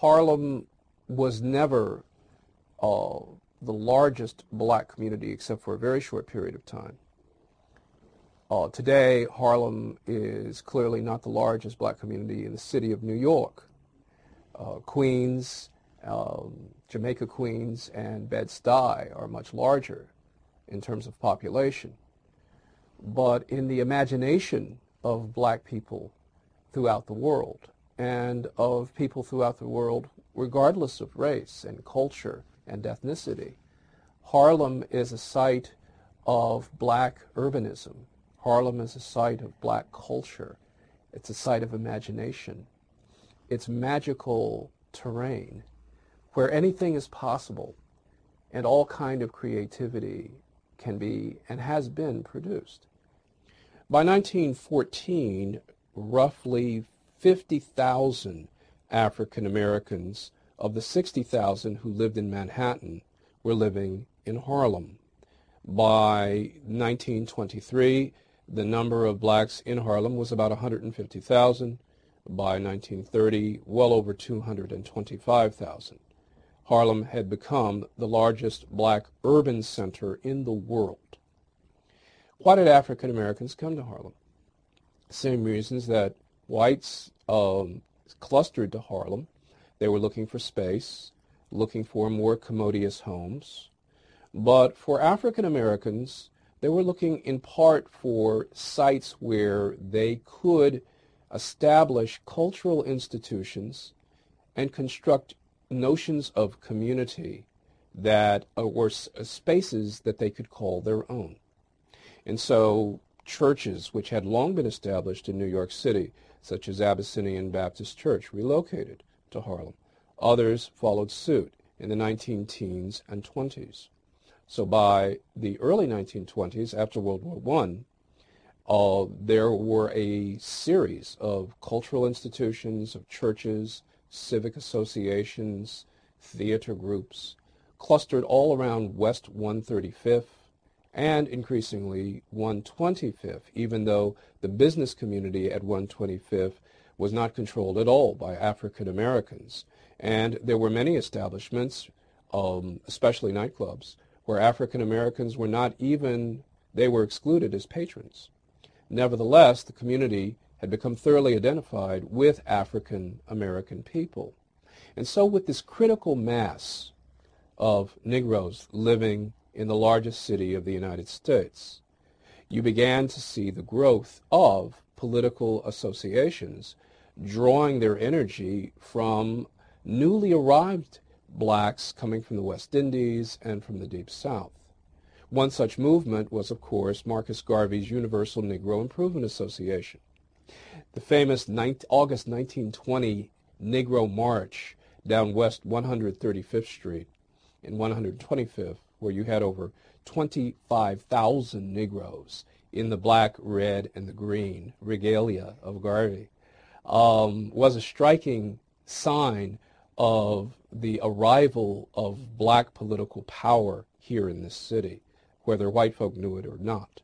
Harlem was never uh, the largest black community except for a very short period of time. Uh, today, Harlem is clearly not the largest black community in the city of New York. Uh, Queens, um, Jamaica Queens, and Bed-Stuy are much larger in terms of population. But in the imagination of black people throughout the world and of people throughout the world, regardless of race and culture and ethnicity, Harlem is a site of black urbanism Harlem is a site of black culture. It's a site of imagination. It's magical terrain where anything is possible and all kind of creativity can be and has been produced. By 1914, roughly 50,000 African Americans of the 60,000 who lived in Manhattan were living in Harlem. By 1923, the number of blacks in Harlem was about 150,000. By 1930, well over 225,000. Harlem had become the largest black urban center in the world. Why did African Americans come to Harlem? Same reasons that whites um, clustered to Harlem. They were looking for space, looking for more commodious homes. But for African Americans, they were looking in part for sites where they could establish cultural institutions and construct notions of community that uh, were uh, spaces that they could call their own. And so churches which had long been established in New York City, such as Abyssinian Baptist Church, relocated to Harlem. Others followed suit in the 19 teens and 20s. So by the early 1920s, after World War I, uh, there were a series of cultural institutions, of churches, civic associations, theater groups, clustered all around West 135th and increasingly 125th, even though the business community at 125th was not controlled at all by African Americans. And there were many establishments, um, especially nightclubs, where African Americans were not even, they were excluded as patrons. Nevertheless, the community had become thoroughly identified with African American people. And so with this critical mass of Negroes living in the largest city of the United States, you began to see the growth of political associations drawing their energy from newly arrived blacks coming from the West Indies and from the Deep South. One such movement was, of course, Marcus Garvey's Universal Negro Improvement Association. The famous August 1920 Negro March down West 135th Street in 125th, where you had over 25,000 Negroes in the black, red, and the green regalia of Garvey, um, was a striking sign of the arrival of black political power here in this city, whether white folk knew it or not.